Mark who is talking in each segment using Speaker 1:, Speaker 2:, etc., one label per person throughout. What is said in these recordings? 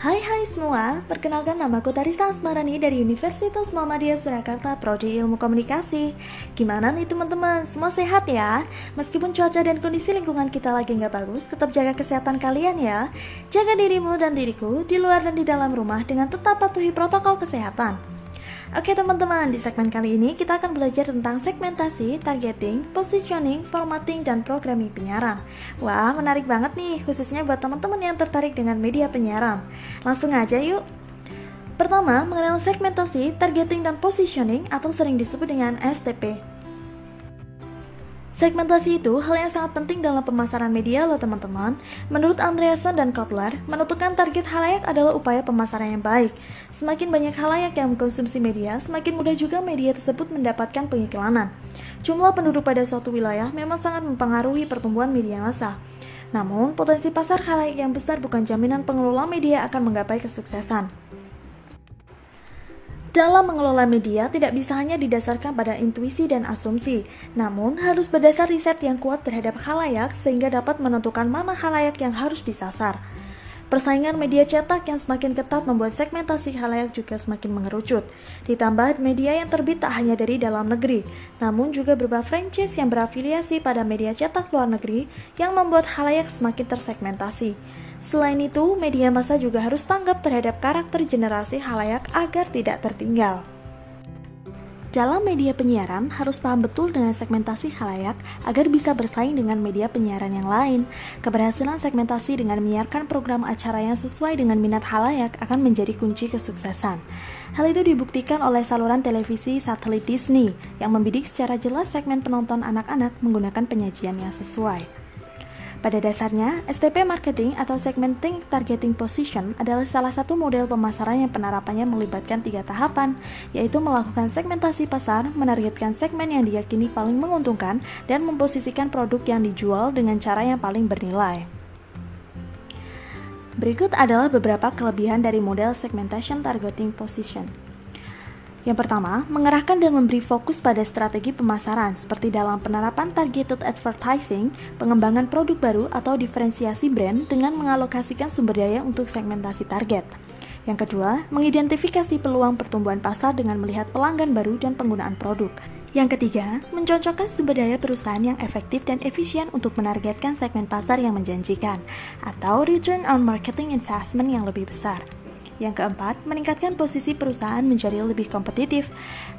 Speaker 1: Hai hai semua, perkenalkan namaku Tarisa Asmarani dari Universitas Muhammadiyah Surakarta Prodi Ilmu Komunikasi. Gimana nih teman-teman, semua sehat ya? Meskipun cuaca dan kondisi lingkungan kita lagi nggak bagus, tetap jaga kesehatan kalian ya. Jaga dirimu dan diriku di luar dan di dalam rumah dengan tetap patuhi protokol kesehatan Oke teman-teman, di segmen kali ini kita akan belajar tentang segmentasi, targeting, positioning, formatting, dan programming penyiaran. Wah, menarik banget nih, khususnya buat teman-teman yang tertarik dengan media penyiaran. Langsung aja yuk. Pertama, mengenal segmentasi, targeting, dan positioning atau sering disebut dengan STP. Segmentasi itu hal yang sangat penting dalam pemasaran media loh teman-teman. Menurut Andreasen dan Kotler, menentukan target halayak adalah upaya pemasaran yang baik. Semakin banyak halayak yang mengkonsumsi media, semakin mudah juga media tersebut mendapatkan pengiklanan. Jumlah penduduk pada suatu wilayah memang sangat mempengaruhi pertumbuhan media massa. Namun, potensi pasar halayak yang besar bukan jaminan pengelola media akan menggapai kesuksesan. Dalam mengelola media tidak bisa hanya didasarkan pada intuisi dan asumsi, namun harus berdasar riset yang kuat terhadap halayak sehingga dapat menentukan mana halayak yang harus disasar. Persaingan media cetak yang semakin ketat membuat segmentasi halayak juga semakin mengerucut. Ditambah media yang terbit tak hanya dari dalam negeri, namun juga berupa franchise yang berafiliasi pada media cetak luar negeri yang membuat halayak semakin tersegmentasi. Selain itu, media massa juga harus tanggap terhadap karakter generasi halayak agar tidak tertinggal. Dalam media penyiaran harus paham betul dengan segmentasi halayak agar bisa bersaing dengan media penyiaran yang lain. Keberhasilan segmentasi dengan menyiarkan program acara yang sesuai dengan minat halayak akan menjadi kunci kesuksesan. Hal itu dibuktikan oleh saluran televisi satelit Disney yang membidik secara jelas segmen penonton anak-anak menggunakan penyajian yang sesuai. Pada dasarnya, STP marketing atau segmenting targeting position adalah salah satu model pemasaran yang penerapannya melibatkan tiga tahapan, yaitu melakukan segmentasi pasar, menargetkan segmen yang diyakini paling menguntungkan, dan memposisikan produk yang dijual dengan cara yang paling bernilai. Berikut adalah beberapa kelebihan dari model segmentation targeting position. Yang pertama, mengerahkan dan memberi fokus pada strategi pemasaran seperti dalam penerapan targeted advertising, pengembangan produk baru atau diferensiasi brand dengan mengalokasikan sumber daya untuk segmentasi target. Yang kedua, mengidentifikasi peluang pertumbuhan pasar dengan melihat pelanggan baru dan penggunaan produk. Yang ketiga, mencocokkan sumber daya perusahaan yang efektif dan efisien untuk menargetkan segmen pasar yang menjanjikan, atau return on marketing investment yang lebih besar. Yang keempat, meningkatkan posisi perusahaan menjadi lebih kompetitif.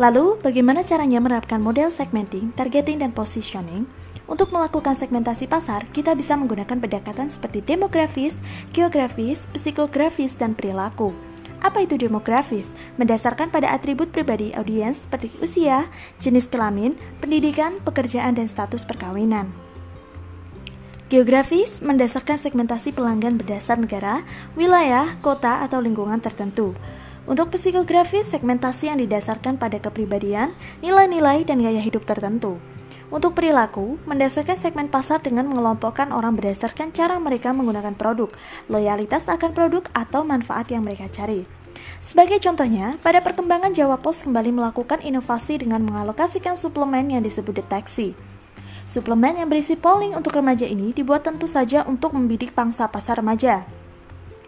Speaker 1: Lalu, bagaimana caranya menerapkan model segmenting, targeting, dan positioning? Untuk melakukan segmentasi pasar, kita bisa menggunakan pendekatan seperti demografis, geografis, psikografis, dan perilaku. Apa itu demografis? Mendasarkan pada atribut pribadi audiens seperti usia, jenis kelamin, pendidikan, pekerjaan, dan status perkawinan. Geografis mendasarkan segmentasi pelanggan berdasar negara, wilayah, kota, atau lingkungan tertentu. Untuk psikografis, segmentasi yang didasarkan pada kepribadian, nilai-nilai, dan gaya hidup tertentu. Untuk perilaku, mendasarkan segmen pasar dengan mengelompokkan orang berdasarkan cara mereka menggunakan produk, loyalitas akan produk, atau manfaat yang mereka cari. Sebagai contohnya, pada perkembangan Jawa Pos kembali melakukan inovasi dengan mengalokasikan suplemen yang disebut deteksi. Suplemen yang berisi polling untuk remaja ini dibuat tentu saja untuk membidik pangsa pasar remaja.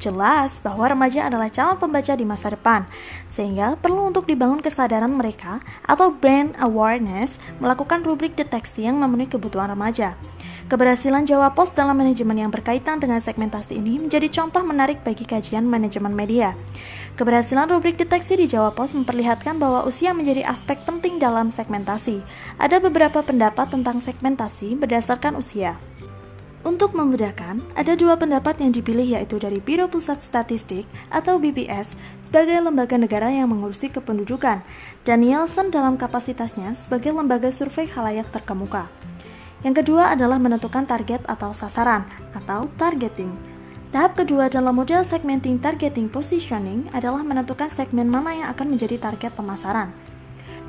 Speaker 1: Jelas bahwa remaja adalah calon pembaca di masa depan, sehingga perlu untuk dibangun kesadaran mereka atau brand awareness melakukan rubrik deteksi yang memenuhi kebutuhan remaja. Keberhasilan Jawa Pos dalam manajemen yang berkaitan dengan segmentasi ini menjadi contoh menarik bagi kajian manajemen media. Keberhasilan rubrik deteksi di Jawa Pos memperlihatkan bahwa usia menjadi aspek penting dalam segmentasi. Ada beberapa pendapat tentang segmentasi berdasarkan usia. Untuk memudahkan, ada dua pendapat yang dipilih yaitu dari Biro Pusat Statistik atau BPS sebagai lembaga negara yang mengurusi kependudukan, dan Nielsen dalam kapasitasnya sebagai lembaga survei halayak terkemuka. Yang kedua adalah menentukan target atau sasaran atau targeting. Tahap kedua dalam model segmenting targeting positioning adalah menentukan segmen mana yang akan menjadi target pemasaran.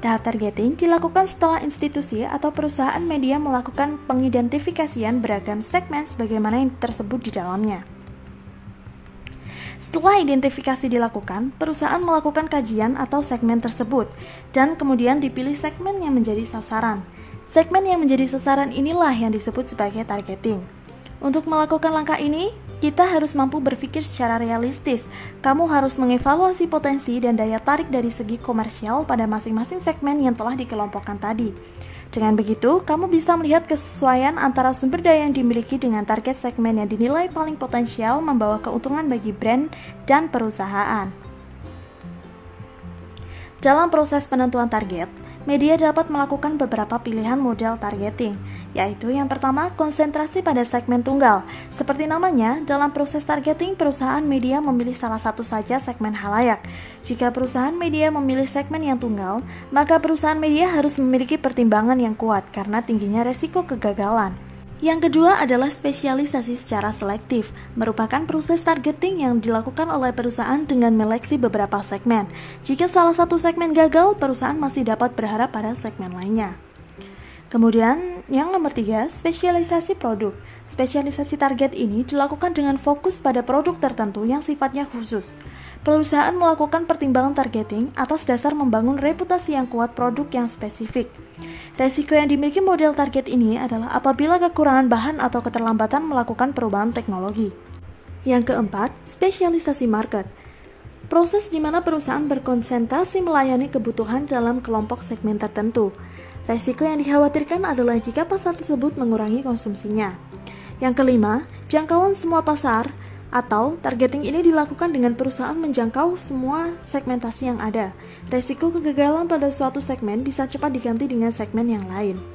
Speaker 1: Tahap targeting dilakukan setelah institusi atau perusahaan media melakukan pengidentifikasian beragam segmen sebagaimana yang tersebut di dalamnya. Setelah identifikasi dilakukan, perusahaan melakukan kajian atau segmen tersebut, dan kemudian dipilih segmen yang menjadi sasaran. Segmen yang menjadi sasaran inilah yang disebut sebagai targeting. Untuk melakukan langkah ini, kita harus mampu berpikir secara realistis. Kamu harus mengevaluasi potensi dan daya tarik dari segi komersial pada masing-masing segmen yang telah dikelompokkan tadi. Dengan begitu, kamu bisa melihat kesesuaian antara sumber daya yang dimiliki dengan target segmen yang dinilai paling potensial membawa keuntungan bagi brand dan perusahaan. Dalam proses penentuan target, media dapat melakukan beberapa pilihan model targeting, yaitu yang pertama konsentrasi pada segmen tunggal. Seperti namanya, dalam proses targeting perusahaan media memilih salah satu saja segmen halayak. Jika perusahaan media memilih segmen yang tunggal, maka perusahaan media harus memiliki pertimbangan yang kuat karena tingginya resiko kegagalan. Yang kedua adalah spesialisasi secara selektif, merupakan proses targeting yang dilakukan oleh perusahaan dengan meleksi beberapa segmen. Jika salah satu segmen gagal, perusahaan masih dapat berharap pada segmen lainnya. Kemudian, yang nomor tiga, spesialisasi produk. Spesialisasi target ini dilakukan dengan fokus pada produk tertentu yang sifatnya khusus. Perusahaan melakukan pertimbangan targeting atas dasar membangun reputasi yang kuat produk yang spesifik. Resiko yang dimiliki model target ini adalah apabila kekurangan bahan atau keterlambatan melakukan perubahan teknologi. Yang keempat, spesialisasi market. Proses di mana perusahaan berkonsentrasi melayani kebutuhan dalam kelompok segmen tertentu. Resiko yang dikhawatirkan adalah jika pasar tersebut mengurangi konsumsinya. Yang kelima, jangkauan semua pasar atau targeting ini dilakukan dengan perusahaan menjangkau semua segmentasi yang ada. Resiko kegagalan pada suatu segmen bisa cepat diganti dengan segmen yang lain.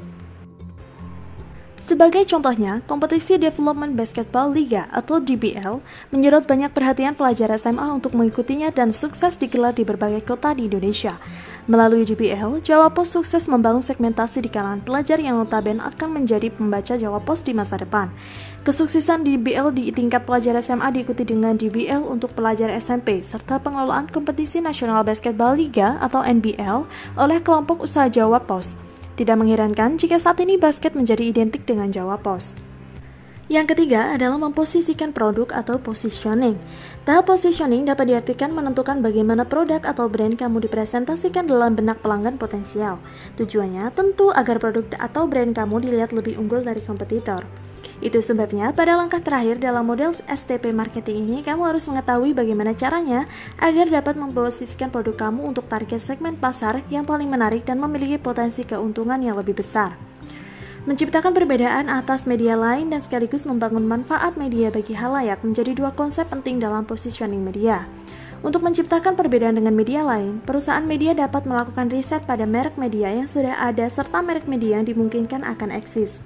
Speaker 1: Sebagai contohnya, kompetisi Development Basketball Liga atau DBL menyedot banyak perhatian pelajar SMA untuk mengikutinya dan sukses digelar di berbagai kota di Indonesia. Melalui DBL, Jawa Post sukses membangun segmentasi di kalangan pelajar yang notabene akan menjadi pembaca Jawa Post di masa depan. Kesuksesan DBL di tingkat pelajar SMA diikuti dengan DBL untuk pelajar SMP serta pengelolaan kompetisi Nasional Basketball Liga atau NBL oleh kelompok usaha Jawa Post. Tidak mengherankan jika saat ini basket menjadi identik dengan Jawa Pos. Yang ketiga adalah memposisikan produk atau positioning. Tahap positioning dapat diartikan menentukan bagaimana produk atau brand kamu dipresentasikan dalam benak pelanggan potensial. Tujuannya tentu agar produk atau brand kamu dilihat lebih unggul dari kompetitor. Itu sebabnya pada langkah terakhir dalam model STP marketing ini kamu harus mengetahui bagaimana caranya agar dapat memposisikan produk kamu untuk target segmen pasar yang paling menarik dan memiliki potensi keuntungan yang lebih besar. Menciptakan perbedaan atas media lain dan sekaligus membangun manfaat media bagi halayak menjadi dua konsep penting dalam positioning media. Untuk menciptakan perbedaan dengan media lain, perusahaan media dapat melakukan riset pada merek media yang sudah ada serta merek media yang dimungkinkan akan eksis.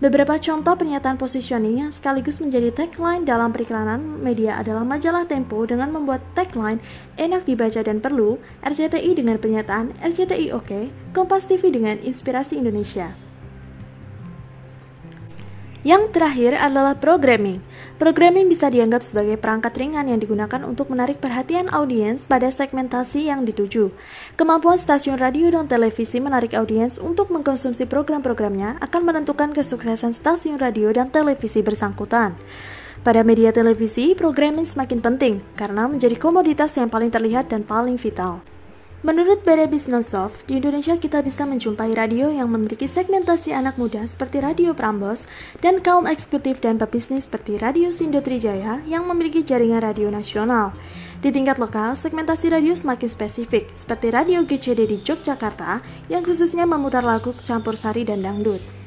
Speaker 1: Beberapa contoh pernyataan positioning yang sekaligus menjadi tagline dalam periklanan media adalah majalah Tempo dengan membuat tagline enak dibaca dan perlu, RCTI dengan pernyataan RCTI oke, okay, Kompas TV dengan inspirasi Indonesia. Yang terakhir adalah programming. Programming bisa dianggap sebagai perangkat ringan yang digunakan untuk menarik perhatian audiens pada segmentasi yang dituju. Kemampuan stasiun radio dan televisi menarik audiens untuk mengkonsumsi program-programnya akan menentukan kesuksesan stasiun radio dan televisi bersangkutan. Pada media televisi, programming semakin penting karena menjadi komoditas yang paling terlihat dan paling vital. Menurut Business Soft, di Indonesia kita bisa menjumpai radio yang memiliki segmentasi anak muda seperti Radio Prambos dan kaum eksekutif dan pebisnis seperti Radio Sindo Trijaya yang memiliki jaringan radio nasional. Di tingkat lokal, segmentasi radio semakin spesifik, seperti Radio GCD di Yogyakarta yang khususnya memutar lagu campur sari dan dangdut.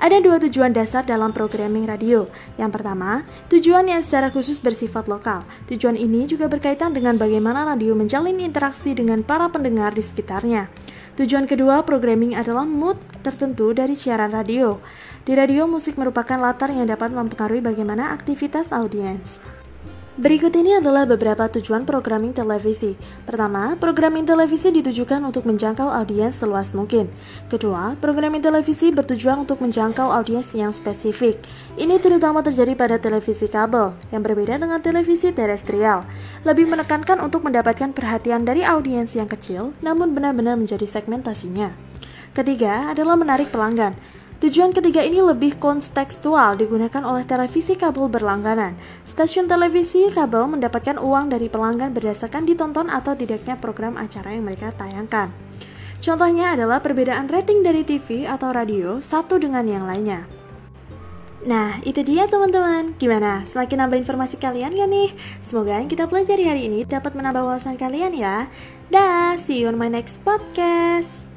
Speaker 1: Ada dua tujuan dasar dalam programming radio. Yang pertama, tujuan yang secara khusus bersifat lokal. Tujuan ini juga berkaitan dengan bagaimana radio menjalin interaksi dengan para pendengar di sekitarnya. Tujuan kedua, programming adalah mood tertentu dari siaran radio. Di radio, musik merupakan latar yang dapat mempengaruhi bagaimana aktivitas audiens. Berikut ini adalah beberapa tujuan programming televisi. Pertama, programming televisi ditujukan untuk menjangkau audiens seluas mungkin. Kedua, programming televisi bertujuan untuk menjangkau audiens yang spesifik. Ini terutama terjadi pada televisi kabel, yang berbeda dengan televisi terestrial. Lebih menekankan untuk mendapatkan perhatian dari audiens yang kecil, namun benar-benar menjadi segmentasinya. Ketiga adalah menarik pelanggan. Tujuan ketiga ini lebih kontekstual digunakan oleh televisi kabel berlangganan. Stasiun televisi kabel mendapatkan uang dari pelanggan berdasarkan ditonton atau tidaknya program acara yang mereka tayangkan. Contohnya adalah perbedaan rating dari TV atau radio satu dengan yang lainnya. Nah, itu dia teman-teman. Gimana? Semakin nambah informasi kalian gak nih? Semoga yang kita pelajari hari ini dapat menambah wawasan kalian ya. Dah, see you on my next podcast.